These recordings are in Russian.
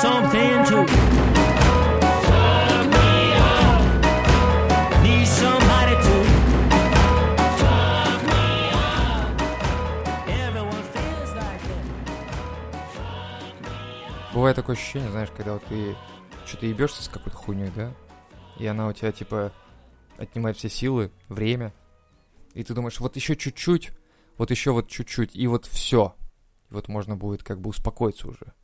something to. Бывает такое ощущение, знаешь, когда вот ты что-то ебешься с какой-то хуйней, да? И она у тебя, типа, отнимает все силы, время. И ты думаешь, вот еще чуть-чуть, вот еще вот чуть-чуть, и вот все. И вот можно будет как бы успокоиться уже.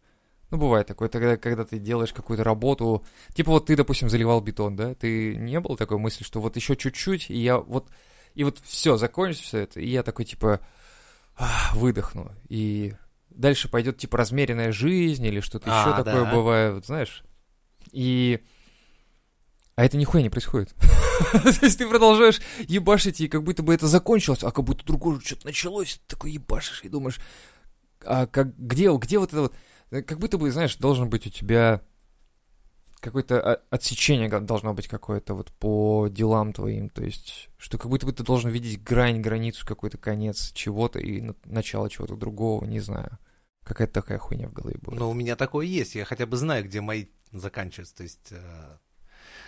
Ну, бывает такое, когда, когда ты делаешь какую-то работу, типа вот ты, допустим, заливал бетон, да, ты не было такой мысли, что вот еще чуть-чуть, и я вот, и вот все, закончится все это, и я такой, типа, «Ах, выдохну, и дальше пойдет, типа, размеренная жизнь или что-то А, еще такое да. бывает, вот знаешь, и... А это нихуя не происходит. То есть ты продолжаешь ебашить, и как будто бы это закончилось, а как будто другое что-то началось, ты такой ебашишь и думаешь, а как, где, где вот это вот... э, Как будто бы, знаешь, должен быть у тебя какое-то о- отсечение должно быть какое-то вот по делам твоим, то есть, что как будто бы ты должен видеть грань, границу, какой-то конец чего-то и на- начало чего-то другого, не знаю. Какая-то такая хуйня в голове была. Но у меня такое есть, я хотя бы знаю, где мои заканчиваются. То есть, э,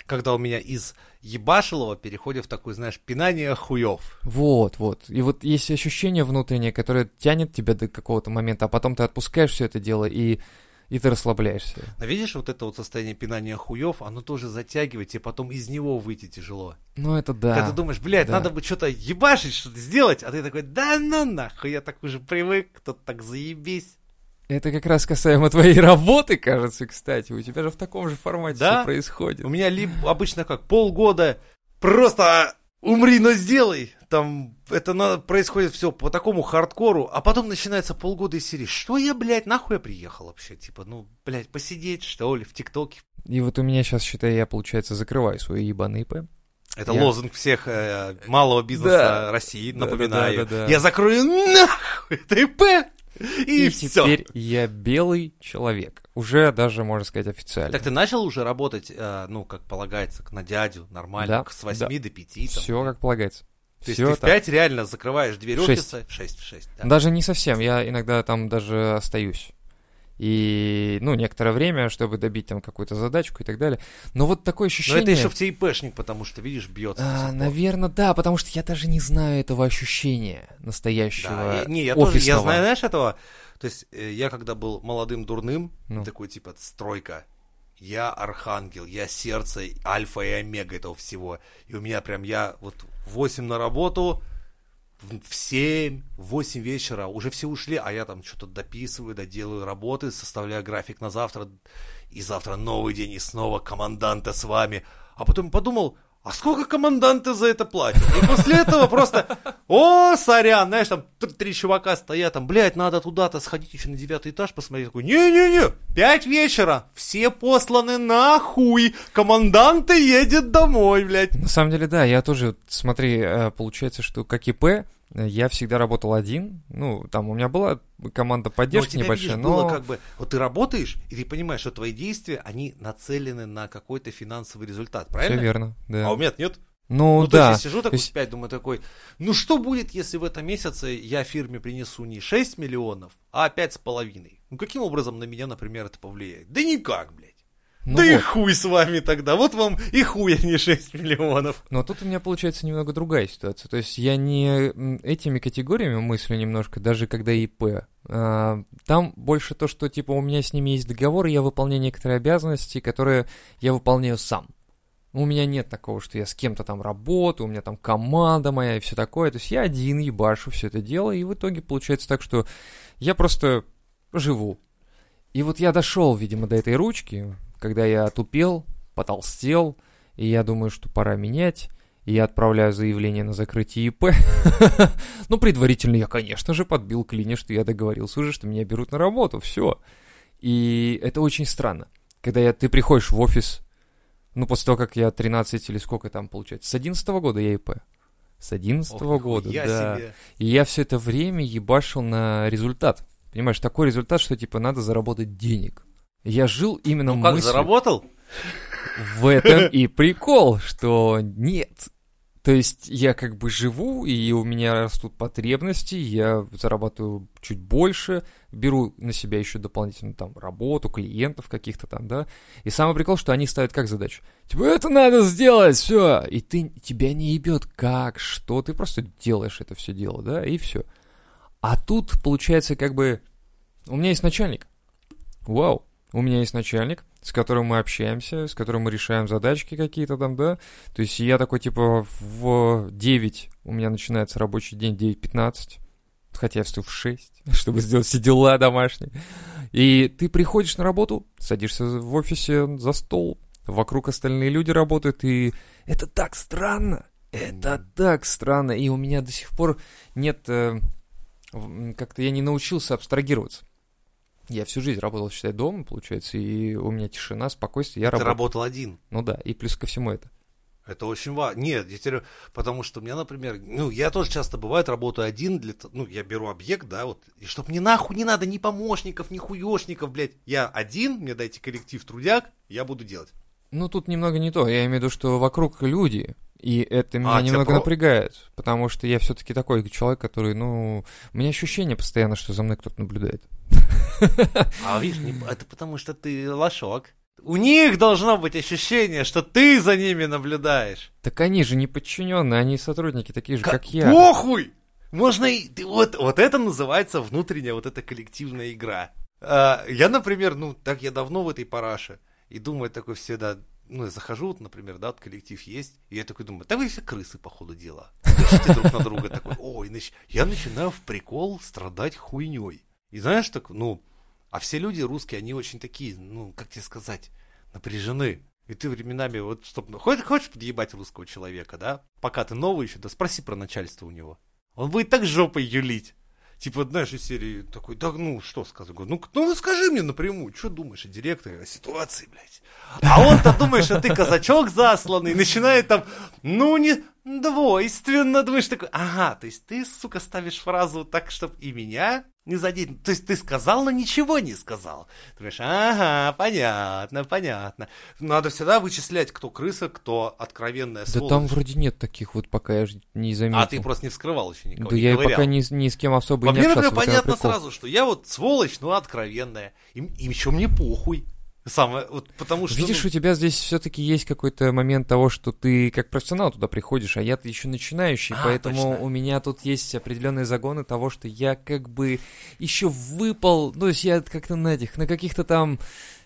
когда у меня из ебашилова переходит в такое, знаешь, пинание хуев. Вот, вот. И вот есть ощущение внутреннее, которое тянет тебя до какого-то момента, а потом ты отпускаешь все это дело и, и ты расслабляешься. Но видишь, вот это вот состояние пинания хуев, оно тоже затягивает, тебе потом из него выйти тяжело. Ну, это да. Когда ты думаешь, блядь, да. надо бы что-то ебашить, что-то сделать, а ты такой, да ну нахуй, я так уже привык, кто-то так заебись. Это как раз касаемо твоей работы, кажется, кстати. У тебя же в таком же формате Да? все происходит. У меня либо обычно как полгода просто умри, но сделай. Там это на- происходит все по такому хардкору, а потом начинается полгода из серии. Что я, блядь, нахуй я приехал вообще? Типа, ну, блядь, посидеть, что ли, в ТикТоке. И вот у меня сейчас, считай, я, получается, закрываю свой ебаный ИП. Это Я- лозунг всех э, малого бизнеса Да. России, Да, напоминаю. да, да, да, да. Я закрою нахуй это ИП, и, И, все. теперь я белый человек. Уже даже, можно сказать, официально. Так ты начал уже работать, э, ну, как полагается, на дядю, нормально, Да, с 8 до 5? Там. Все как полагается. То есть ты в так. 5 реально закрываешь дверь офиса? В 6, в 6, да. Даже не совсем. Я иногда там даже остаюсь. И, ну, некоторое время, чтобы добить там какую-то задачку и так далее. Но вот такое Но ощущение... это еще в тебе ИПшник, потому что, видишь, бьется. пор. наверное, да, потому что я даже не знаю этого ощущения настоящего Да, я- не, я тоже, я офисного. знаю, знаешь, этого. То есть, э, я когда был молодым дурным, Ну. такой типа стройка, я архангел, я сердце, альфа и омега этого всего. И у меня прям, я вот в 8 на работу, в в 7, в 8 вечера, уже все ушли, а я там что-то дописываю, доделаю работы, составляю график на завтра, и завтра новый день, и снова команданта с вами. А потом подумал, а сколько команданты за это платят? И после этого просто, о, сорян, знаешь, там три чувака стоят, там, блядь, надо туда-то сходить еще на девятый этаж посмотреть. Такой, не-не-не, пять вечера, все посланы нахуй, команданты едет домой, блядь. На самом деле, да, я тоже, смотри, э, получается, что как ИП, я всегда работал один. Ну, там у меня была команда Но поддержки тебя, небольшая, видишь, но... было как бы, вот ты работаешь, и ты понимаешь, что твои действия, они нацелены на какой-то финансовый результат, Все правильно? верно, да. А у меня нет. Ну, Ну, то да. есть я сижу такой есть- в 5, думаю такой, ну что будет, если в этом месяце я фирме принесу не 6 миллионов, а пять с половиной? Ну каким образом на меня, например, это повлияет? Да никак, блядь. Ну да и вот. хуй с вами тогда. Вот вам и хуй, а не 6 миллионов. Но тут у меня получается немного другая ситуация. То есть я не этими категориями мыслю немножко, даже когда ИП. А, Там больше то, что типа у меня с ними есть договор, и я выполняю некоторые обязанности, которые я выполняю сам. У меня нет такого, что я с кем-то там работаю, у меня там команда моя и все такое. То есть я один ебашу все это дело, и в итоге получается так, что я просто живу. И вот я дошел, видимо, до этой ручки, когда я отупел, потолстел, и я думаю, что пора менять. И я отправляю заявление на закрытие ИП. Ну, предварительно я, конечно же, подбил клине, что я договорился уже, что меня берут на работу, все. И это очень странно. Когда я, ты приходишь в офис, ну, после того, как я 13 или сколько там получается, с 11 года я ИП. С 11 Ох, года, да. себе. И я все это время ебашил на результат. Понимаешь, такой результат, что типа надо заработать денег. Я жил именно Ну как, мыслью- заработал? в этом и прикол, что нет. То есть я как бы живу, и у меня растут потребности, я зарабатываю чуть больше, беру на себя еще дополнительно там работу, клиентов каких-то там, да. И самый прикол, что они ставят как задачу? Типа, это надо сделать, все. И ты, тебя не ебет как, что, ты просто делаешь это все дело, да, и все. А тут получается как бы, у меня есть начальник. Вау, у меня есть начальник, с которым мы общаемся, с которым мы решаем задачки какие-то там, да. То есть я такой, типа, в 9 у меня начинается рабочий день 9.15, хотя я встаю в 6, чтобы сделать все дела домашние. И ты приходишь на работу, садишься в офисе за стол, вокруг остальные люди работают, и это так странно. Это так странно. И у меня до сих пор нет... э, Как-то я не научился абстрагироваться. Я всю жизнь работал, считай, дома, получается, и у меня тишина, спокойствие, я Ты работал. работал один. Ну да, и плюс ко всему это. Это очень важно. Нет, я теперь, потому что у меня, например, ну, я тоже часто бывает работаю один, для, ну, я беру объект, да, вот, и чтоб мне нахуй не надо ни помощников, ни хуёшников, блядь. Я один, мне дайте коллектив трудяг, я буду делать. Ну, тут немного не то. Я имею в виду, что вокруг люди, и это меня А, немного про- напрягает, потому что я все-таки такой человек, который, ну, у меня ощущение постоянно, что за мной кто-то наблюдает. А видишь, это потому что ты лошок. У них должно быть ощущение, что ты за ними наблюдаешь. Так они же не подчиненные, они сотрудники такие же, Ка- как я. Похуй! Можно и... Вот, вот это называется внутренняя вот эта коллективная игра. А, я, например, ну, так я давно в этой параше, и думаю такой всегда, ну, я захожу, вот, например, да, вот коллектив есть, и я такой думаю, да вы все крысы, по ходу дела. Дышите друг на друга такой, ой, нач- я начинаю в прикол страдать хуйней. И знаешь, так, ну, а все люди русские, они очень такие, ну, как тебе сказать, напряжены. И ты временами, вот, чтоб, ну, хочешь подъебать русского человека, да? Пока ты новый еще, да спроси про начальство у него. Он будет так жопой юлить. Типа, знаешь, из серии такой, да ну что сказать, ну, ну скажи мне напрямую, что думаешь о директоре, о ситуации, блядь. А он-то думает, что ты казачок засланный, начинает там, ну не двойственно, думаешь такой, ага, то есть ты, сука, ставишь фразу так, чтобы и меня не задеть. То есть ты сказал, но ничего не сказал. Ты говоришь, ага, понятно, понятно. Надо всегда вычислять, кто крыса, кто откровенная Да сволочь. там вроде нет таких вот, пока я не заметил. А ты просто не вскрывал еще никого, Да не я ковырял. пока ни, с- ни с кем особо и не мне, общался. например, этом и понятно прикол. сразу, что я вот сволочь, но откровенная. И, и еще мне похуй. Самое, вот, потому что... Видишь, ну, у тебя здесь все-таки есть какой-то момент того, что ты как профессионал туда приходишь, а я-то еще начинающий, А, поэтому точно. у меня тут есть определенные загоны того, что я как бы еще выпал, ну, то есть я как-то на этих, на каких-то там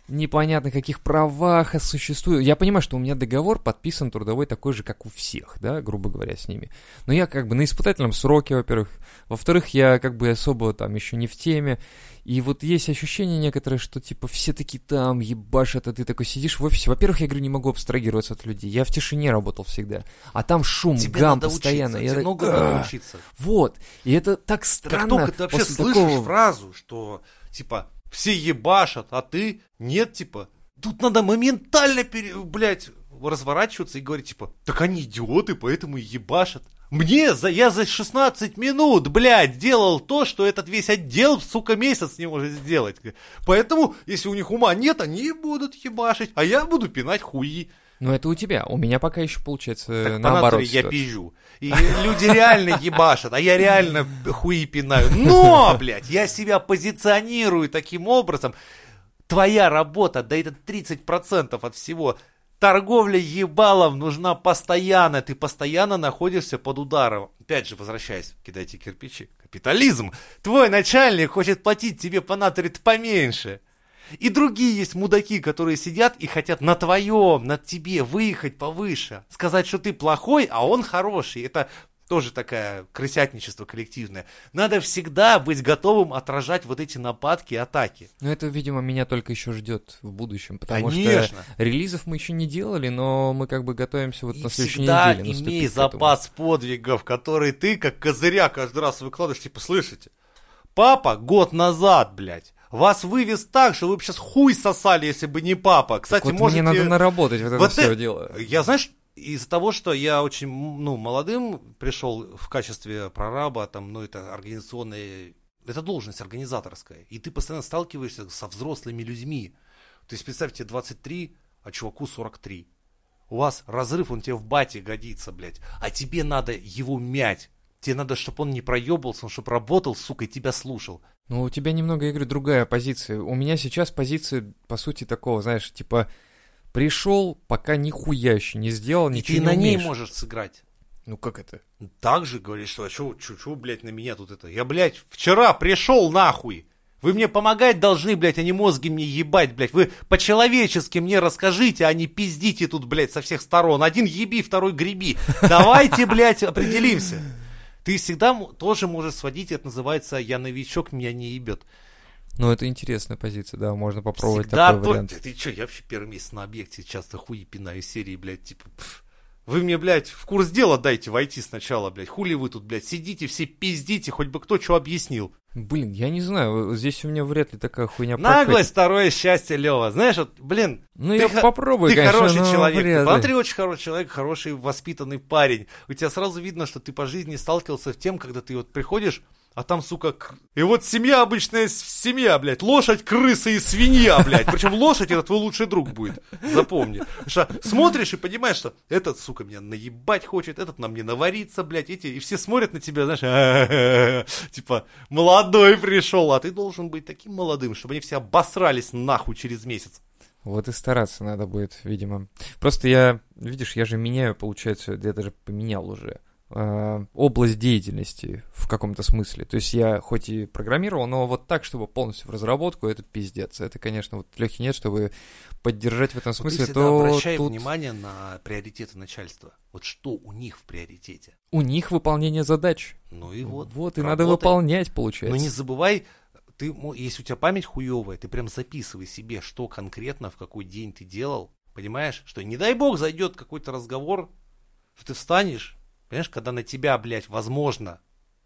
непонятно каких правах существую. Я понимаю, что у меня договор подписан трудовой такой же, как у всех, да, грубо говоря, с ними. Но я как бы на испытательном сроке, во-первых. Во-вторых, я как бы особо там еще не в теме. И вот есть ощущение некоторое, что типа все таки там ебашат, а ты такой сидишь в офисе. Во-первых, я говорю, не могу абстрагироваться от людей. Я в тишине работал всегда. А там шум, тебе гам надо постоянно. учиться, Я тебе много надо учиться. Вот. И это так Как странно. только ты вообще слышишь такого- фразу, что, типа, все ебашат, а ты нет, типа, тут надо моментально, пере, блядь, разворачиваться и говорить, типа, так они идиоты, поэтому и ебашат. Мне, за, я за 16 минут, блядь, делал то, что этот весь отдел, сука, месяц не может сделать. Поэтому, если у них ума нет, они будут ебашить, а я буду пинать хуи. Ну, это у тебя. У меня пока еще получается Так по наоборот. натуре я пизжу. И люди реально ебашат, а я реально хуи пинаю. Но, блядь, я себя позиционирую таким образом. Твоя работа, да это 30% от всего. Торговля ебалом нужна постоянно. Ты постоянно находишься под ударом. Опять же, возвращаясь, кидайте кирпичи. Капитализм. Твой начальник хочет платить тебе по натуре поменьше. И другие есть мудаки, которые сидят и хотят на твоем, на тебе выехать повыше. Сказать, что ты плохой, а он хороший. Это тоже такая крысятничество коллективное. Надо всегда быть готовым отражать вот эти нападки и атаки. Ну, это, видимо, меня только еще ждет в будущем, потому Конечно. что релизов мы еще не делали, но мы как бы готовимся вот И на следующей всегда неделе. наступить имей запас подвигов, которые ты, как козыря, каждый раз выкладываешь, типа, слышите? Папа год назад, блядь, вас вывез так, что вы бы сейчас хуй сосали, если бы не папа. Кстати, вот можете... мне надо наработать вот это Вот все это- дело. Я, знаешь, из-за того, что я очень, ну, молодым пришел в качестве прораба, там, ну, это организационная, это должность организаторская, и ты постоянно сталкиваешься со взрослыми людьми. То есть, представьте, 23, а чуваку 43. у вас разрыв, он тебе в бате годится, блядь. А тебе надо его мять. Тебе надо, чтобы он не проебался, чтобы работал, сука, и тебя слушал. Ну, у тебя немного, говорю, другая позиция. У меня сейчас позиция, по сути, такого, знаешь, типа, пришел, пока нихуя еще не сделал, И ничего ты не на ней можешь сыграть. Ну, как это? Так же говоришь, что, что, что, блядь, на меня тут это? Я, блядь, вчера пришел нахуй. Вы мне помогать должны, блядь, а не мозги мне ебать, блядь. Вы по-человечески мне расскажите, а не пиздите тут, блядь, со всех сторон. Один еби, второй греби. Давайте, блядь, определимся. Ты всегда тоже можешь сводить, это называется «я новичок, меня не ебет». Ну, это интересная позиция, да, можно попробовать Всегда такой то- вариант. Ты, ты чё, я вообще первый месяц на объекте часто хуи пинаю серии, блядь, типа... пф. Вы мне, блядь, в курс дела дайте войти сначала, блядь. Хули вы тут, блядь, сидите, все пиздите, хоть бы кто что объяснил. Блин, я не знаю, здесь у меня вряд ли такая хуйня Наглость, прокатит. второе счастье, Лева. Знаешь, вот, блин, Ну, ты я попробую, ты конечно, хороший человек. вряд ли. Посмотри, очень хороший человек, хороший воспитанный парень. У тебя сразу видно, что ты по жизни сталкивался с тем, когда ты вот приходишь, а там, сука, к- и вот семья обычная семья, блядь, лошадь, крыса и свинья, блядь. Причем лошадь это твой лучший друг будет, запомни. Что смотришь и понимаешь, что этот, сука, меня наебать хочет, этот на мне навариться, блядь, эти, и все смотрят на тебя, знаешь, типа, молодой пришел, а ты должен быть таким молодым, чтобы они все обосрались нахуй через месяц. Вот и стараться надо будет, видимо. Просто я, видишь, я же меняю, получается, я даже поменял уже область деятельности в каком-то смысле. То есть я хоть и программировал, но вот так, чтобы полностью в разработку, это пиздец. Это, конечно, вот Лехи нет, чтобы поддержать в этом ты смысле, всегда то обращай тут внимание на приоритеты начальства. Вот что у них в приоритете. у них выполнение задач. Ну и вот. Вот, и надо выполнять, получается. Но не забывай, ты, если у тебя память хуевая, ты прям записывай себе, что конкретно, в какой день ты делал. Понимаешь? Что не дай бог зайдет какой-то разговор, что ты встанешь, понимаешь, когда на тебя, блядь, возможно,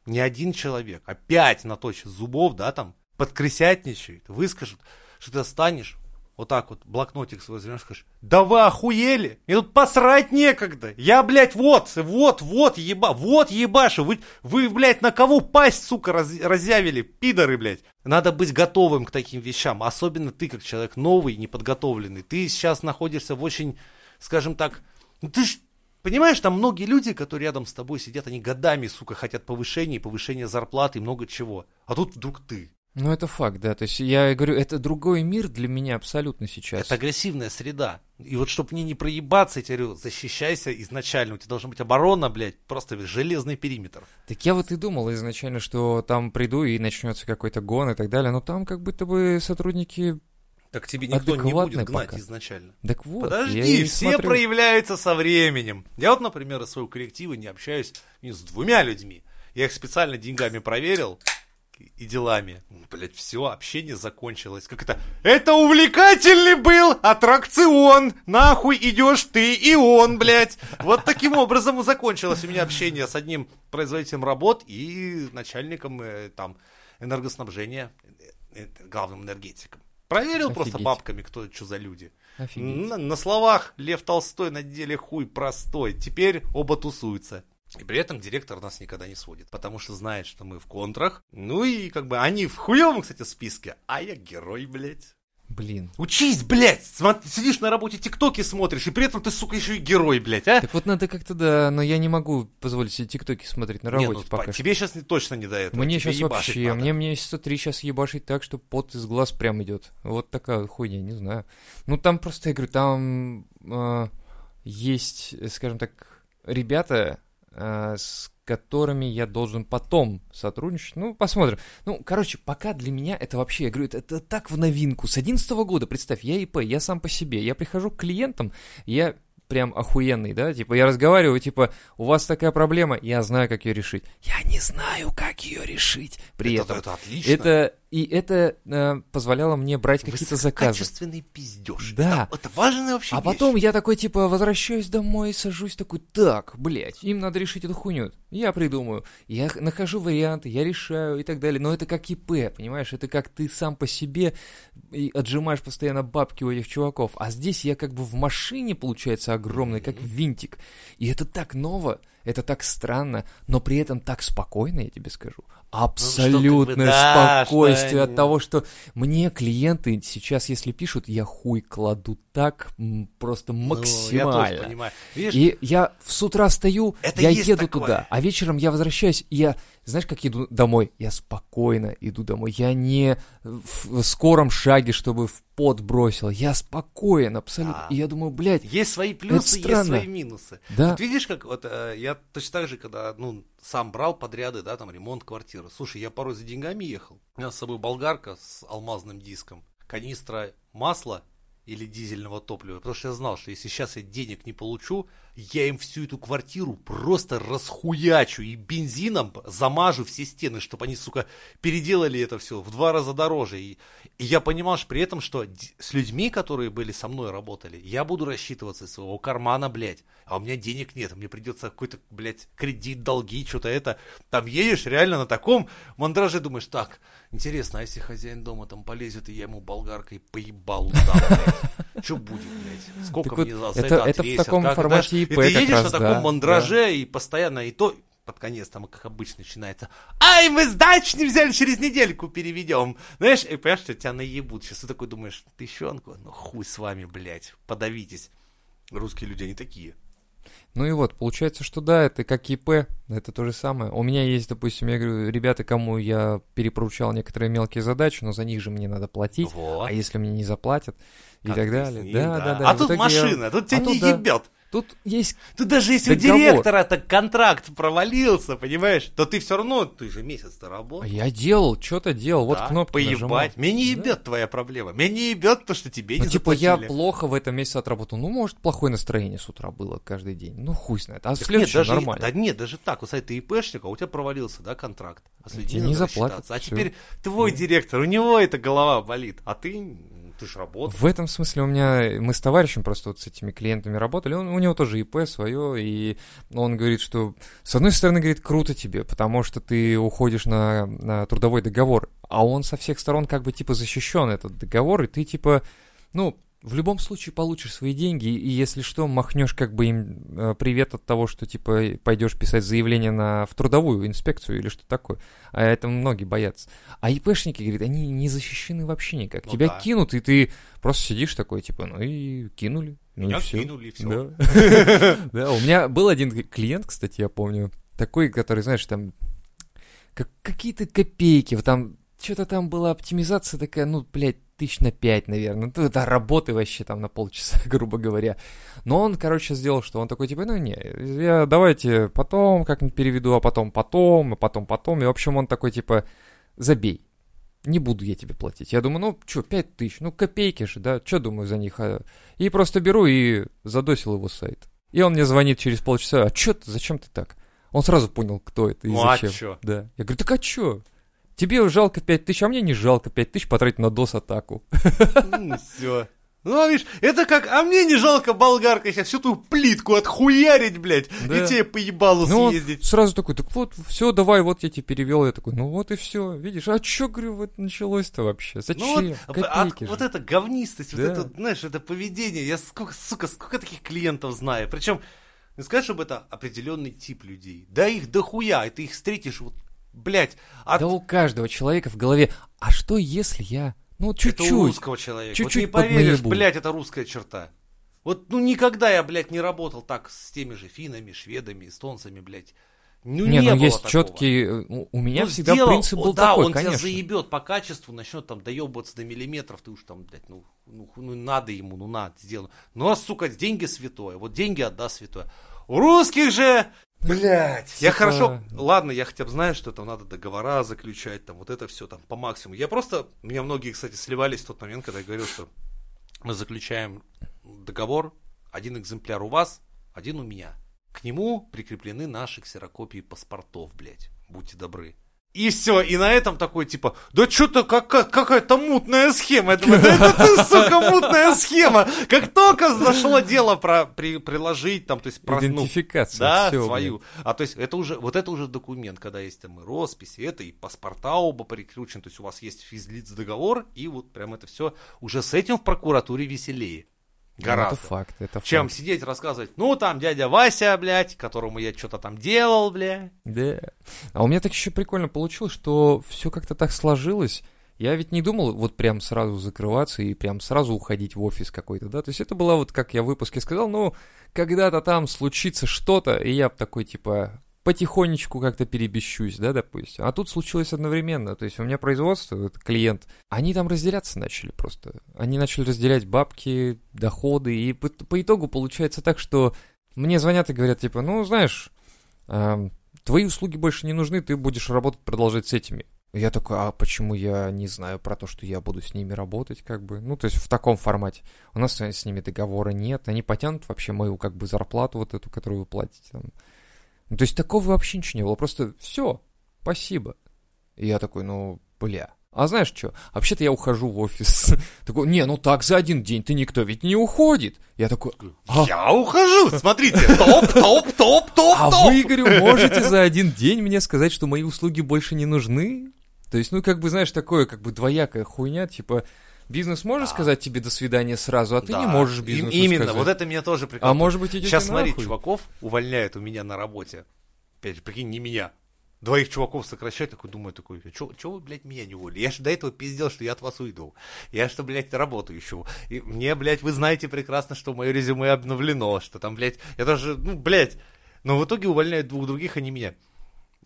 не один человек, а пять наточит зубов, да, там, подкрысятничают, выскажут, что ты встанешь, вот так вот, блокнотик свой возьмешь, скажешь, да вы охуели, мне тут посрать некогда, я, блядь, вот, вот, вот, еба, вот ебашу, вы, вы, блядь, на кого пасть, сука, раз- разъявили, пидоры, блядь. Надо быть готовым к таким вещам, особенно ты, как человек новый, неподготовленный, ты сейчас находишься в очень, скажем так, ну ты ж Понимаешь, там многие люди, которые рядом с тобой сидят, они годами, сука, хотят повышения, повышения зарплаты и много чего. А тут вдруг ты. Ну, это факт, да. То есть я говорю, это другой мир для меня абсолютно сейчас. Это агрессивная среда. И вот чтобы мне не проебаться, я тебе говорю, защищайся изначально. У тебя должна быть оборона, блядь, просто железный периметр. Так я вот и думал изначально, что там приду и начнется какой-то гон и так далее, но там как будто бы сотрудники... Так тебе никто не будет гнать пока. изначально. Так вот, Подожди, все смотрю. проявляются со временем. Я вот, например, из своего коллектива не общаюсь ни с двумя людьми. Я их специально деньгами проверил и- и делами. Блять, все, общение закончилось. Как это? Это увлекательный был аттракцион. Нахуй идешь ты и он, блядь. Вот таким образом и закончилось у меня общение с одним производителем работ и начальником э, там энергоснабжения, э, э, главным энергетиком. Проверил просто Офигеть. бабками, кто что за люди. Офигеть. На, на словах Лев Толстой, на деле хуй простой. Теперь оба тусуются. И при этом директор нас никогда не сводит, потому что знает, что мы в контрах. Ну и как бы они в хуевом, кстати, списке, а я герой, блядь. Блин. Учись, блядь! Смо- сидишь на работе, тиктоки смотришь, и при этом ты, сука, еще и герой, блядь, а? Так вот надо как-то, да, но я не могу позволить себе тиктоки смотреть на Не, работе ну, пока тебе сейчас точно не до этого. Мне тебе сейчас вообще, надо. мне месяца три сейчас ебашить так, что пот из глаз прям идет. Вот такая хуйня, не знаю. Ну там просто, я говорю, там э, есть, скажем так, ребята, э, с которыми я должен потом сотрудничать. Ну, посмотрим. Ну, короче, пока для меня это вообще, я говорю, это, это так в новинку. С 11 года, представь, я ИП, я сам по себе. Я прихожу к клиентам, я прям охуенный, да, типа я разговариваю, типа, у вас такая проблема, я знаю, как ее решить. Я не знаю, как ее решить. При это, этом это отлично. это и это э, позволяло мне брать какие-то заказы. Качественный пиздеж. Да. Это, это важная вообще А вещь. потом я такой, типа, возвращаюсь домой, сажусь такой, так, блядь, им надо решить эту хуйню. Я придумаю, я нахожу варианты, я решаю и так далее. Но это как ИП, понимаешь? Это как ты сам по себе и отжимаешь постоянно бабки у этих чуваков. А здесь я как бы в машине, получается, огромной, как винтик. И это так ново. Это так странно, но при этом так спокойно, я тебе скажу. Ну, как бы, Абсолютное да, спокойствие что от того, что мне клиенты сейчас, если пишут, я хуй кладу так просто Ну, я тоже максимально. понимаю. Видишь, И я с утра стою, Это я еду такое. туда, а вечером я возвращаюсь, и я, знаешь, как иду домой? Я спокойно иду домой. Я не в скором шаге, чтобы в пот бросил. Я спокоен абсолютно. Да. И я думаю, блядь, Есть свои плюсы, есть свои минусы. да, Вот видишь, как вот э, я точно так же, когда ну, сам брал подряды, да, там ремонт квартиры. Слушай, я порой за деньгами ехал. У меня с собой болгарка с алмазным диском, канистра масла или дизельного топлива. Потому что я знал, что если сейчас я денег не получу, я им всю эту квартиру просто расхуячу и бензином замажу все стены, чтобы они, сука, переделали это все в два раза дороже. И, и я понимал что при этом, что с людьми, которые были со мной работали, я буду рассчитываться из своего кармана, блядь. А у меня денег нет, мне придется какой-то, блядь, кредит, долги, что-то это. Там едешь реально на таком мандраже, думаешь, так, интересно, а если хозяин дома там полезет, и я ему болгаркой поебал дам, блядь? Что будет, блядь? Сколько Так вот, мне за за это- это в отвесят? таком Как, формате ИП И ты как едешь раз, на таком да, мандраже и постоянно, и то под конец там, как обычно, начинается «Ай, мы сдачу не взяли, через недельку переведем». Знаешь, и понимаешь, что тебя наебут. Сейчас ты такой думаешь, тыщенку, ну хуй с вами, блядь, подавитесь. Русские люди, они такие. Ну и вот, получается, что да, это как ИП, это то же самое. У меня есть, допустим, я говорю, ребята, кому я перепоручал некоторые мелкие задачи, но за них же мне надо платить, Вот. а если мне не заплатят и Как так ты далее. ним, да, да, да. А тут итоге я- машина, тут тебя а не тут, да. ебет. Тут есть Тут даже если у Договор. директора так контракт провалился, понимаешь, то ты все равно, ты же месяц-то работал. Я делал, что-то делал, вот Да, кнопки Поебать. нажимал. Меня не Да. ебет твоя проблема. Меня не ебет то, что тебе Ну, не типа, я заплатили. плохо в этом месяце отработал. Ну, может, плохое настроение с утра было каждый день. Ну, хуй знает. А в Так нет, следующем даже, нормально. Да нет, даже так. Вот, смотри, ты ИПшник, а у тебя провалился, да, контракт. А тебе не заплатят. А теперь твой директор, у него эта голова болит, а ты, ты ж работал. В этом смысле у меня, мы с товарищем просто вот с этими клиентами работали, он, у него тоже ИП свое, и он говорит, что, с одной стороны, говорит, круто тебе, потому что ты уходишь на, на трудовой договор, а он со всех сторон как бы типа защищен, этот договор, и ты типа, ну, в любом случае получишь свои деньги, и если что, махнешь как бы им э, привет от того, что типа пойдешь писать заявление на, в трудовую инспекцию или что такое. А это многие боятся. А ИПшники, говорит, они не защищены вообще никак. Ну Тебя да. кинут, и ты просто сидишь такой, типа, ну и кинули. Ну Меня и всё. кинули, и все. Да. У меня был один клиент, кстати, я помню, такой, который, знаешь, там как- какие-то копейки, там что-то там была оптимизация такая, ну, блядь, тысяч на пять, наверное. Ну, это работы вообще там на полчаса, грубо говоря. Но он, короче, сделал, что он такой, типа, ну, не, я давайте потом как-нибудь переведу, а потом потом, а потом потом. И, в общем, он такой, типа, забей. Не буду я тебе платить. Я думаю, ну, что, пять тысяч, ну, копейки же, да, что думаю за них? а?» И просто беру и задосил его сайт. И он мне звонит через полчаса, а чё ты, зачем ты так? Он сразу понял, кто это и Ну, а зачем. чё? Да. Я говорю, так а чё? Тебе жалко пять тысяч, а мне не жалко пять тысяч потратить на DOS-атаку. все. Ну, видишь, это как, а мне не жалко болгаркой сейчас всю ту плитку отхуярить, блядь, Да. и тебе по ебалу Ну, съездить. сразу такой, так вот, все, давай, вот я тебе перевел. Я такой, ну вот и все, видишь, а чё, говорю, вот началось-то вообще? Зачем? Ну вот, Копейки от- же. вот эта говнистость, вот Да. это, знаешь, это поведение, я сколько, сука, сколько таких клиентов знаю. Причем, не сказать, чтобы это определенный тип людей. Да их дохуя, и ты их встретишь, вот, блядь, от Да у каждого человека в голове, а что если я, ну Это у чуть-чуть, русского человека. Чуть-чуть вот не поверишь, поднаебу. блядь, это русская черта. Вот, ну, никогда я, блядь, не работал так с теми же финнами, шведами, эстонцами, блядь. Ну, не, не, ну есть такого. четкий, у у меня Ну, всегда сделал, принцип был да, такой, он конечно. тебя заебет по качеству, начнет там доебываться до миллиметров, ты уж там, блядь, ну, ну, ну, надо ему, ну, надо, сделано. Ну, а, сука, деньги святое, вот деньги отдаст святое. У русских же, блядь, я Сука. хорошо, ладно, я хотя бы знаю, что там надо договора заключать, там, вот это все там по максимуму. Я просто, меня многие, кстати, сливались в тот момент, когда я говорил, что мы заключаем договор, один экземпляр у вас, один у меня. К нему прикреплены наши ксерокопии паспортов, блядь. Будьте добры. И все, и на этом такой, типа, да что-то какая- какая-то мутная схема. Я думаю, да это ты, сука, мутная схема. Как только зашло дело про при- приложить, там, то есть, про, ну, Идентификация, да, всё, свою. А то есть это уже, вот это уже документ, когда есть там и росписи, это и паспорта оба прикручены, то есть у вас есть физлиц договор, и вот прям это все уже с этим в прокуратуре веселее. Гораздо. Это факт, это Чем факт. сидеть рассказывать, ну там дядя Вася, блядь, которому я что-то там делал, бля. Да. А у меня так еще прикольно получилось, что все как-то так сложилось. Я ведь не думал вот прям сразу закрываться и прям сразу уходить в офис какой-то, да. То есть это была вот, как я в выпуске сказал, ну, когда-то там случится что-то, и я такой, типа, потихонечку как-то перебещусь, да, допустим. А тут случилось одновременно. То есть у меня производство, вот клиент, они там разделяться начали просто. Они начали разделять бабки, доходы, и по, по итогу получается так, что мне звонят и говорят, типа, ну, знаешь, ам, твои услуги больше не нужны, ты будешь работать, продолжать с этими. Я такой, а почему я не знаю про то, что я буду с ними работать, как бы, ну, то есть в таком формате. У нас с ними договора нет, они потянут вообще мою, как бы, зарплату вот эту, которую вы платите там. Ну, то есть такого вообще ничего не было, просто все, спасибо. И я такой, ну, бля. А знаешь что? Вообще-то я ухожу в офис. Такой, не, ну так за один день ты никто ведь не уходит. Я такой, а, Я ухожу, смотрите, топ, топ, топ, топ, а топ. вы, говорю, можете за один день мне сказать, что мои услуги больше не нужны? То есть, ну, как бы, знаешь, такое, как бы, двоякая хуйня, типа, бизнес может Да. сказать тебе до свидания сразу, а ты Да, не можешь им- бизнесу Именно, сказать. вот это меня тоже прикольно. А может быть, идете Сейчас смотри, нахуй? чуваков увольняют у меня на работе. Опять же, прикинь, не меня. Двоих чуваков сокращают, такой думаю, такой, что вы, блядь, меня не уволили? Я же до этого пиздел, что я от вас уйду. Я что, блядь, работу ищу. И мне, блядь, вы знаете прекрасно, что мое резюме обновлено, что там, блядь, я даже, ну, блядь. Но в итоге увольняют двух других, а не меня.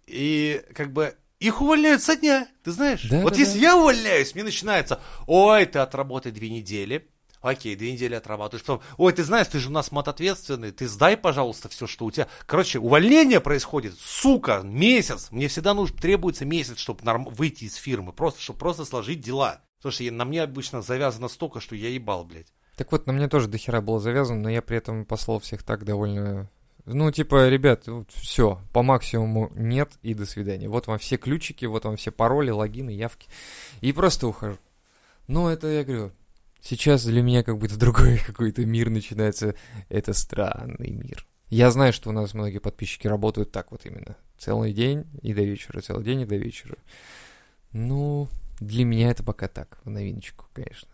И, как бы, их увольняют со дня, ты знаешь? Да, вот да, если да. я увольняюсь, мне начинается, ой, ты отработай две недели, Окей, две недели отрабатываешь. Потом, ой, ты знаешь, ты же у нас матответственный, ты сдай, пожалуйста, все, что у тебя. Короче, увольнение происходит, сука, месяц. Мне всегда нужно, требуется месяц, чтобы выйти из фирмы, просто, чтобы просто сложить дела. Потому что я- на мне обычно завязано столько, что я ебал, блядь. Так вот, на мне тоже дохера было завязано, но я при этом послал всех так довольно... Ну, типа, ребят, все, по максимуму нет и до свидания. Вот вам все ключики, вот вам все пароли, логины, явки. И просто ухожу. Ну, это, я говорю, сейчас для меня как будто другой какой-то мир начинается. Это странный мир. Я знаю, что у нас многие подписчики работают так вот именно. Целый день и до вечера, целый день и до вечера. Ну, для меня это пока так, в новиночку, конечно.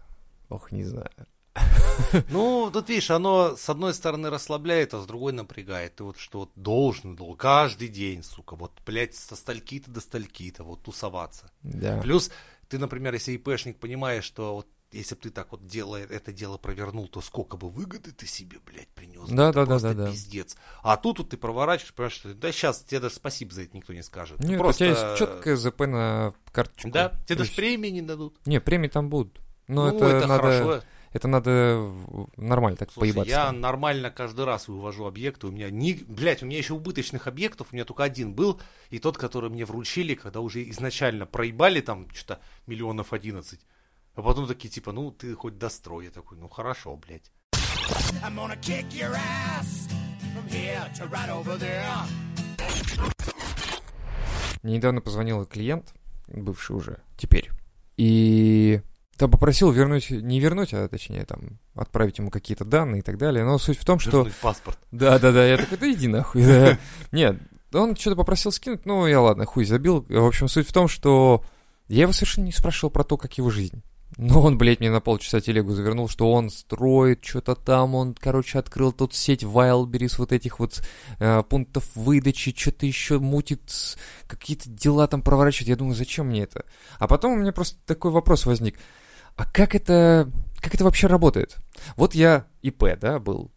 Ох, не знаю. Ну, тут видишь, оно с одной стороны расслабляет, а с другой напрягает. Ты вот что вот должен, должен каждый день, сука, вот, блядь, со стальки-то до стальки-то, вот тусоваться. Да. Плюс, ты, например, если ИПшник понимаешь, что вот если бы ты так вот дело, это дело провернул, то сколько бы выгоды ты себе, блядь, принес. Да, да, да, да, да. пиздец. А тут вот ты проворачиваешь, понимаешь, что да сейчас тебе даже спасибо за это никто не скажет. Нет, просто... у тебя есть четкое ЗП на карточку. Да, тебе даже премии не дадут. Не, премии там будут. Но ну, это, это, надо, хорошо. Это надо нормально так Слушай, поебаться. я нормально каждый раз вывожу объекты. У меня не, блядь, у меня еще убыточных объектов, у меня только один был, и тот, который мне вручили, когда уже изначально проебали там что-то миллионов одиннадцать. А потом такие, типа, ну, ты хоть дострой. Я такой, ну, хорошо, блядь. Мне недавно позвонил клиент, бывший уже, теперь, и там попросил вернуть, не вернуть, а точнее там отправить ему какие-то данные и так далее. Но суть в том, что... Вернуть паспорт. Да, да, да, я такой, да иди нахуй. да. Нет, он что-то попросил скинуть, ну я ладно, хуй забил. В общем, суть в том, что я его совершенно не спрашивал про то, как его жизнь. Но он, блядь, мне на полчаса телегу завернул, что он строит что-то там, он, короче, открыл тут сеть Wildberries, вот этих вот э, пунктов выдачи, что-то еще мутит, какие-то дела там проворачивает. Я думаю, зачем мне это? А потом у меня просто такой вопрос возник. А как это, как это вообще работает? Вот я ИП, да, был.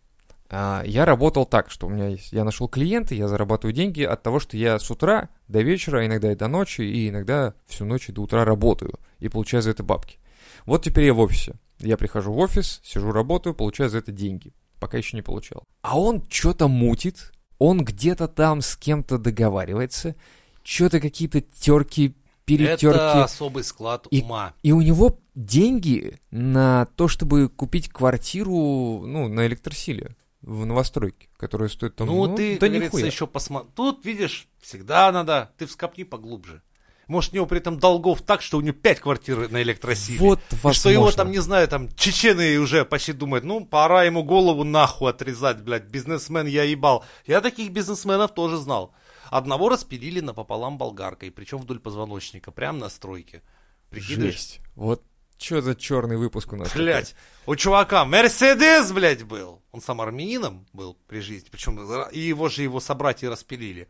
А, я работал так, что у меня есть, я нашел клиента, я зарабатываю деньги от того, что я с утра до вечера, иногда и до ночи, и иногда всю ночь и до утра работаю, и получаю за это бабки. Вот теперь я в офисе. Я прихожу в офис, сижу, работаю, получаю за это деньги. Пока еще не получал. А он что-то мутит, он где-то там с кем-то договаривается, что-то какие-то терки, перетерки. Это особый склад И- ума. И у него деньги на то, чтобы купить квартиру, ну, на электросиле в новостройке, которая стоит там, ну, ну, ты, да говорится, нихуя. еще посмотри. Тут, видишь, всегда надо, ты вскопни поглубже. Может, у него при этом долгов так, что у него пять квартир на электросиле. Вот, И возможно. что его там, не знаю, там, чечены уже почти думают, ну, пора ему голову нахуй отрезать, блядь, бизнесмен я ебал. Я таких бизнесменов тоже знал. Одного распилили напополам болгаркой, причем вдоль позвоночника, прямо на стройке. Прикидываешь? Жесть. Вот Что за черный выпуск у нас? Блять, у чувака Мерседес, блядь, был. Он сам армянином был при жизни, причем и его же его собратья распилили.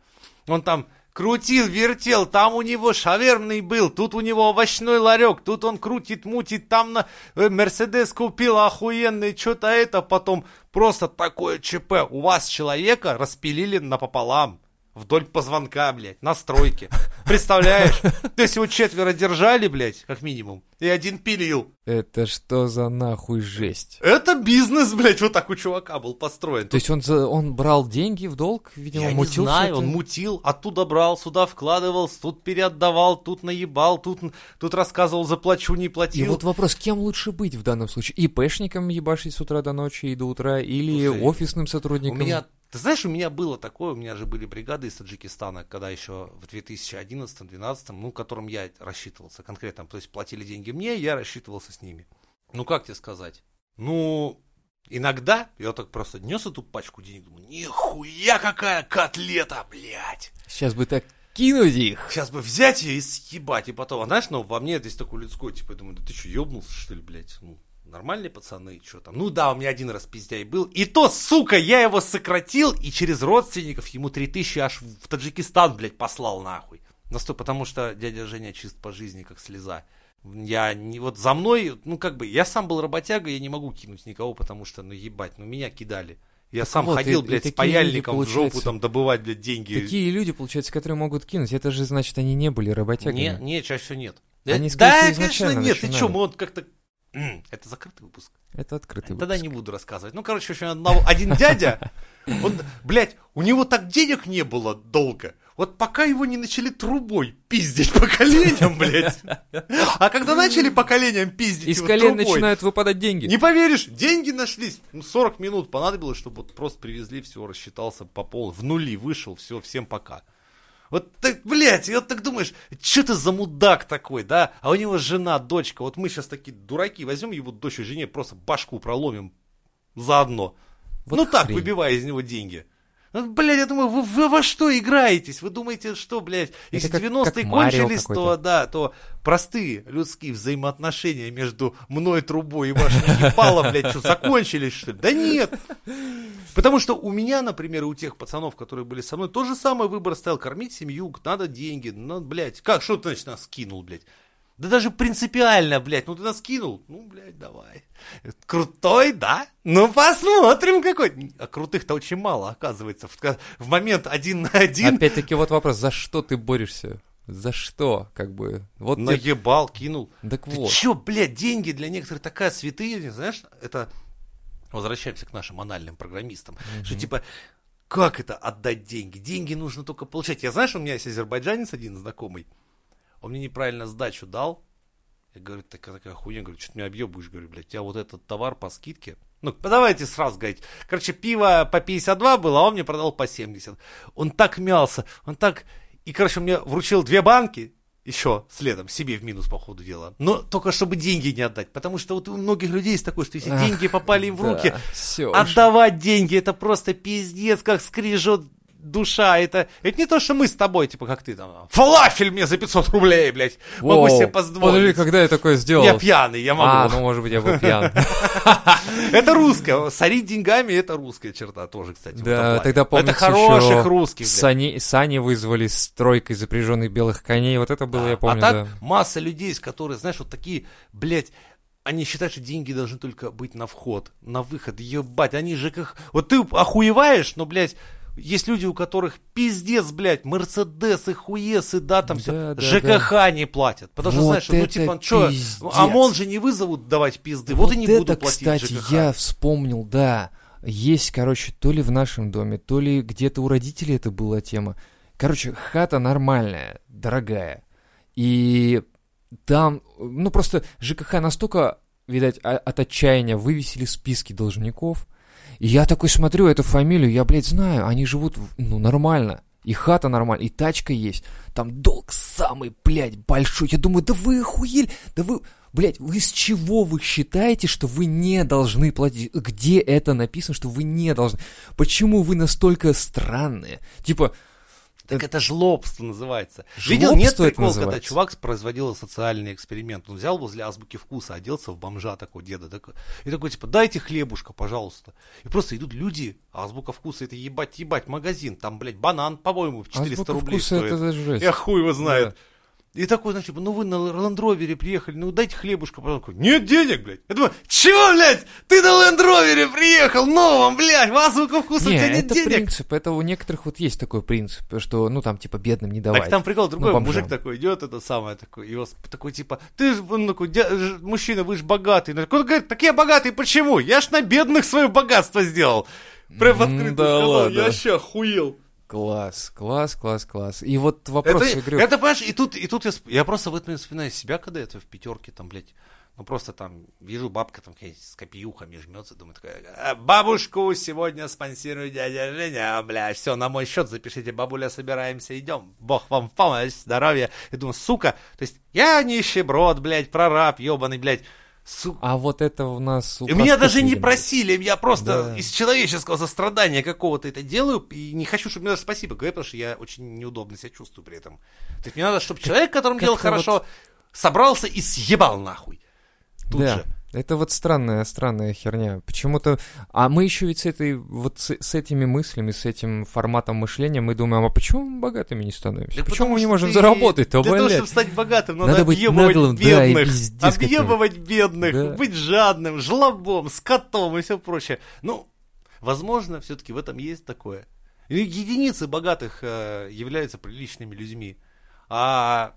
Он там крутил, вертел, там у него шавермный был, тут у него овощной ларек, тут он крутит, мутит, там на э, Мерседес купил охуенный, что-то это, потом просто такое ЧП. У вас человека распилили напополам. Вдоль позвонка, блядь, на стройке. Представляешь? То есть его четверо держали, блядь, как минимум, и один пилил. Это что за нахуй жесть? Это бизнес, блядь, вот так у чувака был построен. То есть он, за- он брал деньги в долг, видимо, Я не мутил знаю, что-то? он мутил, оттуда брал, сюда вкладывал, тут переотдавал, тут наебал, тут, тут рассказывал, заплачу, не И платил. вот вопрос, кем лучше быть в данном случае? ИПшником ебашить с утра до ночи и до утра, или Слушай, офисным У сотрудником? меня, ты знаешь, у меня было такое, у меня же были бригады из Таджикистана, когда еще в 2011-2012, ну, которым я рассчитывался конкретно, то есть платили деньги мне, я рассчитывался с ними. Ну, как тебе сказать? Ну, иногда я так просто нес эту пачку денег, думаю, нихуя какая котлета, блядь. Сейчас бы так кинуть их. Сейчас бы взять ее и съебать, и потом, а знаешь, ну, во мне здесь такой людской, типа, я думаю, да ты что, ебнулся, что ли, блядь? Ну, нормальные пацаны, что там? Ну да, у меня один раз пиздяй был, и то, сука, я его сократил, и через родственников ему 3000 аж в Таджикистан, блядь, послал нахуй. Настой, потому что дядя Женя чист по жизни, как слеза. Я не, вот за мной, ну, как бы, я сам был работяга, я не могу кинуть никого, потому что, ну, ебать, ну, меня кидали. Я сам вот, ходил, и- и блядь, с такие паяльником люди, в жопу там добывать, блядь, деньги. Такие люди, получается, которые могут кинуть, это же значит, они не были работягами. Не, не, чаще всего нет. Они, да, всего, конечно, изначально нет. Ты начинали. что, мы вот как-то... Это закрытый выпуск. Это открытый Тогда выпуск. не буду рассказывать. Ну, короче, еще одного- один дядя, он, блядь, у него так денег не было долго. Вот пока его не начали трубой пиздить поколением, блядь. А когда начали поколением пиздить Из колен трубой, начинают выпадать деньги. не поверишь, деньги нашлись. Ну, 40 минут понадобилось, чтобы вот просто привезли, все, рассчитался по полу. В нули вышел, все, всем пока. Вот так, блядь, и вот так думаешь, что ты за мудак такой, да? А у него жена, дочка, вот мы сейчас такие дураки, возьмем его дочь и жене, просто башку проломим заодно. Вот ну так, хрень. выбивая из него деньги. Ну, блядь, я думаю, вы, вы во что играетесь? Вы думаете, что, блядь, если как- 90-е как Марио кончились, то, да, то простые людские взаимоотношения между мной, трубой и вашим ебалом, блядь, что, закончились, что ли? Да нет. Потому что у меня, например, и у тех пацанов, которые были со мной, то же самое выбор стоял. Кормить семью, надо деньги, ну, блядь, как, что ты, значит, нас кинул, блядь? Да даже принципиально, блядь, ну ты нас кинул, ну, блядь, давай. Крутой, да? Ну, посмотрим какой. А крутых-то очень мало, оказывается. В, в момент один на один Опять-таки вот вопрос, за что ты борешься? За что, как бы? Вот наебал, кинул. Так Ты вот. чё, блядь, деньги для некоторых такая святыня, знаешь, это... Возвращаемся к нашим анальным программистам. Что типа, как это отдать деньги? Деньги нужно только получать. Я знаешь, у меня есть азербайджанец один знакомый, он мне неправильно сдачу дал. Я говорю, такая, такая хуйня, говорю, что ты меня объебываешь, говорю, блядь, я вот этот товар по скидке, ну, давайте сразу говорить. Короче, пиво по 52 было, а он мне продал по 70. Он так мялся, он так... И, короче, он мне вручил две банки, еще следом, себе в минус по ходу дела. Но только чтобы деньги не отдать. Потому что вот у многих людей есть такое, что если Ах, деньги попали им в да, руки, всё отдавать деньги, это просто пиздец, как скрижет душа. Это, это не то, что мы с тобой, типа, как ты там, фалафель мне за 500 рублей, блядь. Могу Воу, себе позволить. Подожди, когда я такое сделал? Я пьяный, я могу. А, ну может быть я был пьян. Это русское. Сорить деньгами это русская черта тоже, кстати. Да, тогда помнится Это хороших русских, блядь. Сани, вызвали с тройкой запряженных белых коней. Вот это было, я помню, а так масса людей, с которые, знаешь, вот такие, блядь, они считают, что деньги должны только быть на вход, на выход. Ебать, они же как... Вот ты охуеваешь, но, блядь, есть люди, у которых пиздец, блядь, Мерседесы, хуесы, да, там все, Да, да, ЖКХ не платят. Потому что, Вот знаешь, ну, типа, что. ОМОН же не вызовут давать пизды, вот, и не это, буду платить кстати, ЖКХ. я вспомнил, да. Есть, короче, то ли в нашем доме, то ли где-то у родителей это была тема. Короче, хата нормальная, дорогая. И там, ну просто ЖКХ настолько, видать, а- от отчаяния вывесили списки должников. Я такой смотрю эту фамилию, я, блядь, знаю, они живут, ну, нормально. И хата нормально, и тачка есть. Там долг самый, блядь, большой. Я думаю, да вы охуели, да вы... Блядь, вы с чего вы считаете, что вы не должны платить? Где это написано, что вы не должны? Почему вы настолько странные? Типа, Так это жлобство называется. Жлобство Видел, нет это прикол, когда чувак производил социальный эксперимент. Он взял возле азбуки вкуса, оделся в бомжа такого деда. такой, и такой, типа, дайте хлебушка, пожалуйста. И просто идут люди, а азбука вкуса это ебать, ебать, магазин. Там, блядь, банан, по-моему, в 400 Азбука рублей вкуса стоит. это жесть. Я хуй его знает. Да. И такой, значит, типа, ну вы на лендровере приехали, ну дайте хлебушка. Такой, нет денег, блядь. Я думаю, чего, блядь, ты на лендровере приехал, новом, блядь, в азбука вкуса, у Не, тебя нет это денег. принцип, это у некоторых вот есть такой принцип, что, ну, там, типа, бедным не давать. Так там прикол другой, Ну, мужик такой идет, это самое такое, его с- такой типа, ты ж, он такой, «Дя- ж- мужчина, вы же богатый. Он говорит, так я богатый, почему? Я ж на бедных свое богатство сделал. Прям открытую да сказал, ладно. я вообще охуел. Класс, класс, класс, класс. И вот вопрос, это, я говорю, это, понимаешь, и тут, и тут я, я просто в этом вспоминаю себя, когда это в пятерке, там, блядь, ну просто там вижу бабка там с копиюхами жмется, думаю, такая, «А, бабушку сегодня спонсирует дядя Женя, блядь, все, на мой счет запишите, бабуля, собираемся, идем, бог вам в помощь, здоровья. Я думаю, сука, то есть я нищеброд, блядь, прораб, ебаный, блядь, сука. а вот это у нас... у меня даже не просили, я просто Да. из человеческого сострадания какого-то это делаю, и не хочу, чтобы мне даже спасибо говорили, потому что я очень неудобно себя чувствую при этом. То есть мне надо, чтобы человек, которому делал хорошо, собрался и съебал нахуй. Тут да. же. Это вот странная, странная херня. Почему-то... А мы еще ведь с этой, вот с, с этими мыслями, с этим форматом мышления, мы думаем, а почему мы богатыми не становимся? Да почему мы не можем ты- заработать-то, Для того, блядь? чтобы стать богатым, надо, Надо объебывать наглым, да, бедных, пиздец какой. объебывать бедных, Да. быть жадным, жлобом, скотом и все прочее. Ну, возможно, все-таки в этом есть такое. Единицы богатых э, являются приличными людьми. А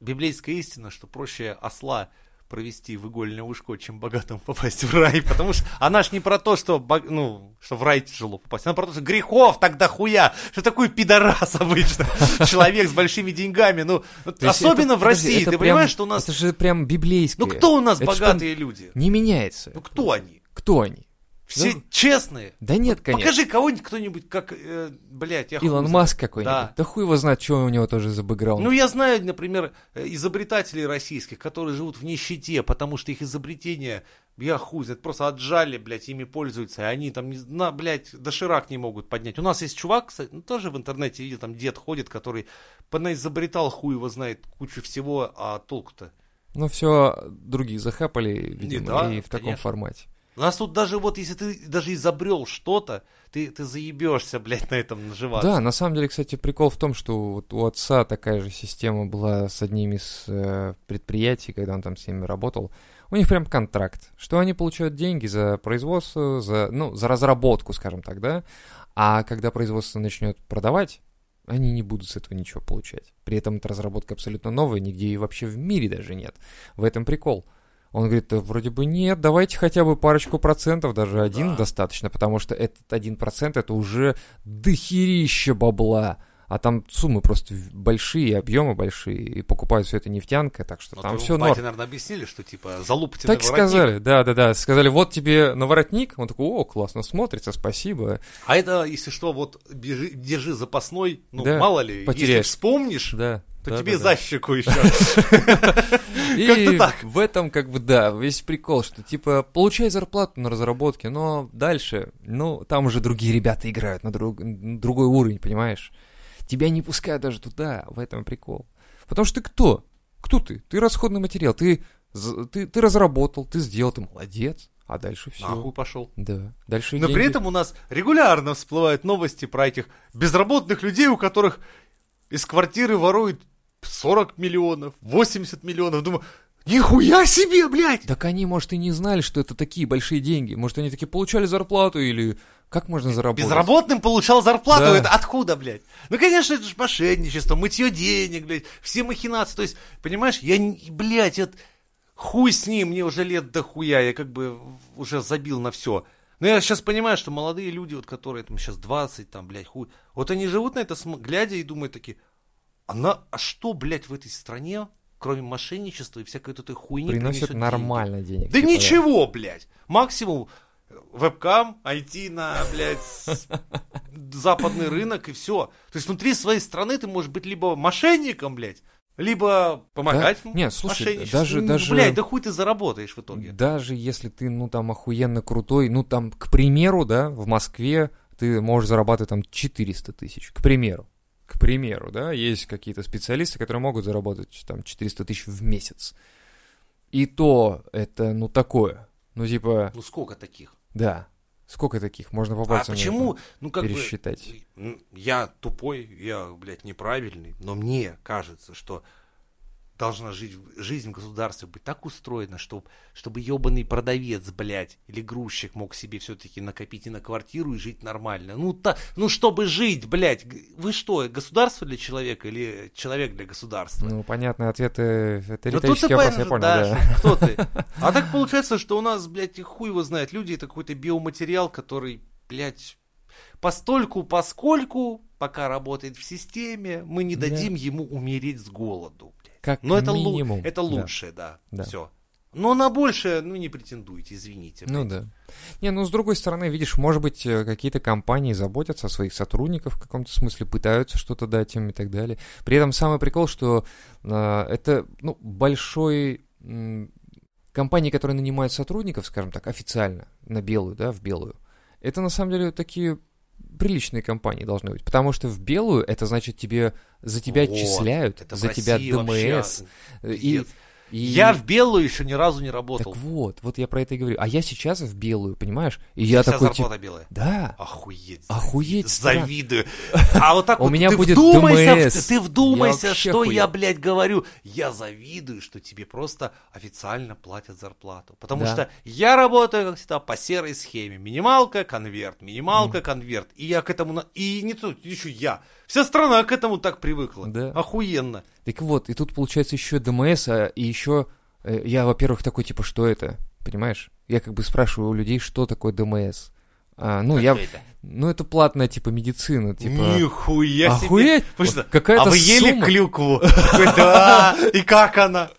библейская истина, что проще осла провести в игольное ушко, чем богатым попасть в рай, потому что она ж не про то, что, бог- ну, что в рай тяжело попасть, она про то, что грехов тогда хуя, что такой пидорас обычно, человек с большими деньгами, ну, особенно в России, ты понимаешь, что у нас, Это же прям библейское. ну, кто у нас богатые люди? Не меняется. Ну, кто они? Кто они? Все Ну, честные? Да нет, конечно. Покажи кого-нибудь, кто-нибудь, как, э, блядь, я Илон. Маск какой-нибудь. Да. Да. хуй его знает, что у него тоже за бэкграунд. Ну, я знаю, например, э, изобретателей российских, которые живут в нищете, потому что их изобретения, я хуй знает, просто отжали, блядь, ими пользуются, и они там, не, на, блядь, доширак не могут поднять. У нас есть чувак, кстати, ну, тоже в интернете видел, там дед ходит, который понаизобретал, хуй его знает, кучу всего, а толку-то? Ну, все другие захапали, видимо, да, и в таком конечно. формате. У нас тут даже вот, если ты даже изобрел что-то, ты, ты заебешься, блядь, на этом наживаться. Да, на самом деле, кстати, прикол в том, что вот у отца такая же система была с одним из э, предприятий, когда он там с ними работал. У них прям контракт, что они получают деньги за производство, за, ну, за разработку, скажем так, да, а когда производство начнет продавать, они не будут с этого ничего получать. При этом эта разработка абсолютно новая, нигде и вообще в мире даже нет. В этом прикол. Он говорит, да вроде бы нет, давайте хотя бы парочку процентов, даже один Да. достаточно, потому что этот один процент это уже дохерища бабла. А там суммы просто большие, объемы большие, и покупают все это нефтянка, так что Ну, там все норм. наверное, объяснили, что типа залупите Так и сказали, да, да, да. Сказали, вот тебе на воротник. Он такой, о, классно смотрится, спасибо. А это, если что, вот бежи- держи запасной, ну, Да, мало ли, если потеряешь. вспомнишь, Да. То да, тебе да, за да. щеку еще. И так. в этом, как бы, да, весь прикол, что, типа, получай зарплату на разработке, но дальше, ну, там уже другие ребята играют на, друг- на другой уровень, понимаешь? Тебя не пускают даже туда, в этом прикол. Потому что ты кто? Кто ты? Ты расходный материал, ты, ты, ты разработал, ты сделал, ты молодец, а дальше все. Нахуй пошел. Да, дальше Но деньги. при этом у нас регулярно всплывают новости про этих безработных людей, у которых из квартиры воруют 40 миллионов, 80 миллионов. Думаю, нихуя себе, блядь! Так они, может, и не знали, что это такие большие деньги. Может, они такие получали зарплату или... Как можно заработать? Безработным получал зарплату, Да. это откуда, блядь? Ну, конечно, это же мошенничество, мытье денег, блядь, все махинации. То есть, понимаешь, я, блядь, это... хуй с ним, мне уже лет до хуя, я как бы уже забил на все. Но я сейчас понимаю, что молодые люди, вот которые там сейчас 20, там, блядь, хуй, вот они живут на это, глядя и думают такие, а, на, а что, блядь, в этой стране, кроме мошенничества и всякой вот этой хуйни, Приносят принесет нормально денег. да типа, ничего, блядь. Максимум вебкам, IT на, блядь, западный рынок и все. То есть внутри своей страны ты можешь быть либо мошенником, блядь, либо помогать Да? Не, слушай, даже- Ну, даже- Блядь, да хуй ты заработаешь в итоге. Даже если ты, ну, там, охуенно крутой, ну, там, к примеру, да, в Москве ты можешь зарабатывать там 400 тысяч, к примеру. К примеру, да, есть какие-то специалисты, которые могут заработать там 400 тысяч в месяц. И то это, ну, такое. Ну, типа, Ну сколько таких? да. Сколько таких? Можно по А пальцам почему, ну как пересчитать. бы, я тупой, я, блядь, неправильный, но мне кажется, что должна жить, жизнь в государстве быть так устроена, чтоб, чтобы ебаный продавец, блядь, или грузчик мог себе все-таки накопить и на квартиру и жить нормально. Ну, та, ну чтобы жить, блядь, вы что, государство для человека или человек для государства? Ну, понятный ответ, э, это ты риторический вопрос, я понял, да, да. кто ты. А так получается, что у нас, блядь, хуй его знает, люди это какой-то биоматериал, который, блядь, постольку, поскольку, пока работает в системе, мы не Да. дадим ему умереть с голоду. Как Но это, лу- минимум. это да. лучшее, да, Да. все. Но на большее, ну, не претендуйте, извините. Ну да. Не, ну с другой стороны, видишь, может быть, э, какие-то компании заботятся о своих сотрудниках в каком-то смысле, пытаются что-то дать им и так далее. При этом самый прикол, что э, это ну, большой м, компании, которые нанимают сотрудников, скажем так, официально, на белую, да, в белую, это на самом деле такие приличные компании должны быть. Потому что в белую это значит тебе за тебя Вот, отчисляют, за тебя России вообще, ДМС. э, И. и- Я в белую еще ни разу не работал. Так вот, вот я про это и говорю. А я сейчас в белую, понимаешь? И я такой, зарплата белая. да, Охуеть. Охуеть. Завидую. А вот так У вот ты будет вдумайся, ты вдумайся, что я, блядь, говорю. Я завидую, что тебе просто официально платят зарплату. Потому что я работаю, как всегда, по серой схеме. Минималка, конверт, минималка, конверт. И я к этому... И не то, еще я. Вся страна к этому так привыкла. Да. Охуенно. Так вот, и тут получается еще ДМС, а, и еще э, я, во-первых, такой, типа, что это? Понимаешь? Я как бы спрашиваю у людей, что такое ДМС. А, ну, я... Как это? Ну, это платная, типа, медицина, типа... Нихуя себе. Охуеть! Потому что, Какая-то а вы ели сумма. клюкву? И как она?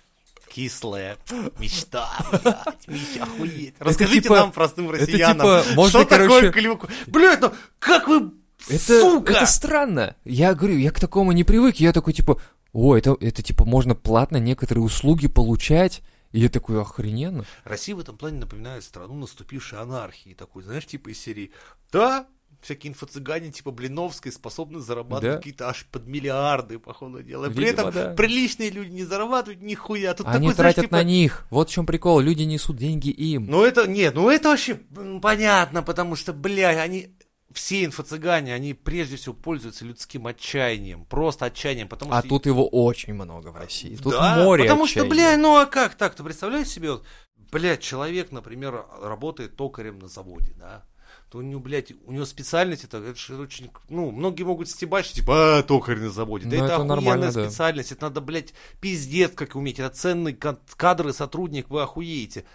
Кислая. Мечта, блядь, мечта, охуеть. Расскажите типа- нам, простым это россиянам, типа, можно, что такое клюква? Блядь, ну как вы, Это, сука! это странно. Я говорю, я к такому не привык. Я такой, типа, о, это, это типа, можно платно некоторые услуги получать. И я такой, охрененно. Россия в этом плане напоминает страну наступившей анархии. Такой, знаешь, типа из серии, да, всякие инфо-цыгане типа Блиновской способны зарабатывать Да. какие-то аж под миллиарды, походу дела. При Видимо, этом да. приличные люди не зарабатывают нихуя. Тут Они такой, знаешь, тратят типа, на них. Вот в чем прикол. Люди несут деньги им. Ну это, нет, ну это вообще понятно, потому что, бля, они, все инфо-цыгане, они прежде всего пользуются людским отчаянием, просто отчаянием, потому а что... тут его очень много в России. Тут Да, море потому что, отчаяния. бля, ну а как так? Ты представляешь себе, вот, бля, человек, например, работает токарем на заводе, да? То у него, блядь, у него специальность, это, это же очень, ну, многие могут стебать, что типа, а, токарь на заводе. Да Ну, это, это охуенная да. специальность, это надо, блядь, пиздец как уметь, это ценный кад- кадр и сотрудник, вы охуеете.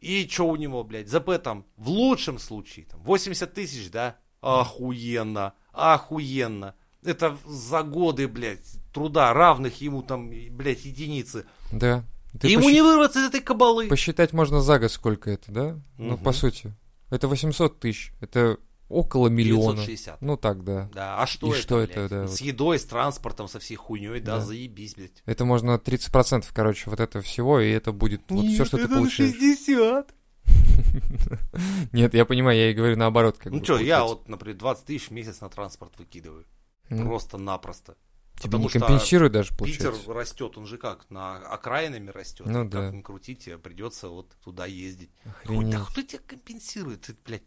И что у него, блядь, ЗП там, в лучшем случае, там, 80 тысяч, да? Охуенно, охуенно. Это за годы, блядь, труда, равных ему там, блядь, единицы. Да. Ты ему посчит- не вырваться из этой кабалы. Посчитать можно за год, сколько это, да? Ну, Мгм. по сути. Это 800 тысяч. Это около миллиона. 960. Ну, так, да. Да, а что И это, что блядь? это, да, С вот. едой, с транспортом, со всей хуйней, да, Да. заебись, блядь. Это можно 30%, короче, вот этого всего, и это будет вот все, что ты получаешь. 60. Нет, я понимаю, я и говорю наоборот. Как Ну что, я вот, например, 20 тысяч в месяц на транспорт выкидываю. Ну, Просто-напросто. Тебе потому не компенсируют даже, Питер получается. растет, он же как, на окраинами растет. Ну как да. ни крути, тебе придется вот туда ездить. Охренеть. да кто тебя компенсирует, ты, блядь?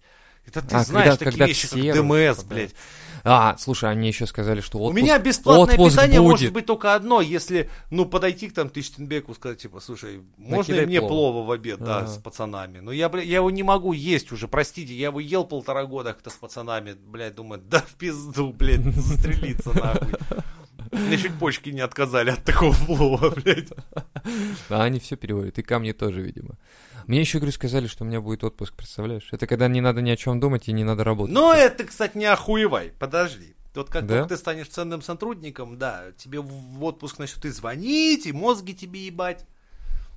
Это ты А, знаешь когда- такие когда вещи, все как ДМС, русские, блядь. А, слушай, они еще сказали, что У отпуск... меня бесплатное отпуск питание будет. может быть только одно, если, ну, подойти к там Тыштенбеку, сказать, типа, слушай, можно Накидай мне плова. плова в обед, да, Ага. с пацанами. Но я, бля, я его не могу есть уже, простите, я его ел полтора года как-то с пацанами, блядь, думаю, да в пизду, блядь, застрелиться нахуй. Мне чуть почки не отказали от такого плова, блядь. А они все переводят, и ко мне тоже, видимо. Мне еще, говорю, сказали, что у меня будет отпуск, представляешь? Это когда не надо ни о чем думать и не надо работать. Но это, кстати, не охуевай, подожди. Вот как Да? ты станешь ценным сотрудником, да, тебе в отпуск начнут и звонить, и мозги тебе ебать.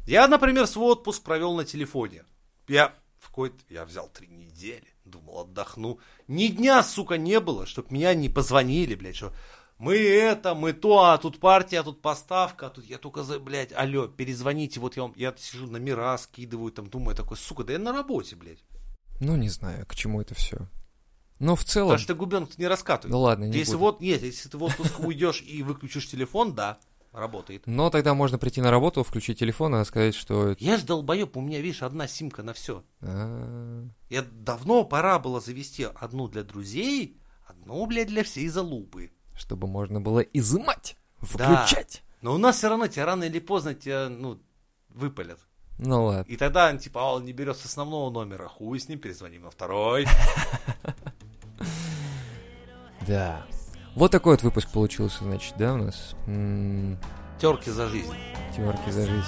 Я, например, свой отпуск провел на телефоне. Я в какой-то... Я взял три недели, думал, отдохну. Ни дня, сука, не было, чтоб меня не позвонили, блядь, что мы это, мы то, а тут партия, а тут поставка, а тут я только за, блядь, алло, перезвоните, вот я вам, я сижу номера скидываю, там, думаю, такой, сука, да я на работе, блядь. Ну, не знаю, к чему это все. Ну, в целом... Потому что губенок не раскатывает. Ну ладно, не Если буду. вот, нет, если ты в отпуск уйдешь и выключишь телефон, да, работает. Но тогда можно прийти на работу, включить телефон и сказать, что... Я ж долбоеб, у меня, видишь, одна симка на все. а, Я давно пора было завести одну для друзей, одну, блядь, для всей залупы чтобы можно было изымать, включать. Да. Но у нас все равно тебя рано или поздно тебя, ну, выпалят. Ну ладно. И тогда, он типа, а он не берет с основного номера, хуй с ним, перезвоним на второй. Да. Вот такой вот выпуск получился, значит, да, у нас? М-м. Терки за жизнь. Терки за жизнь.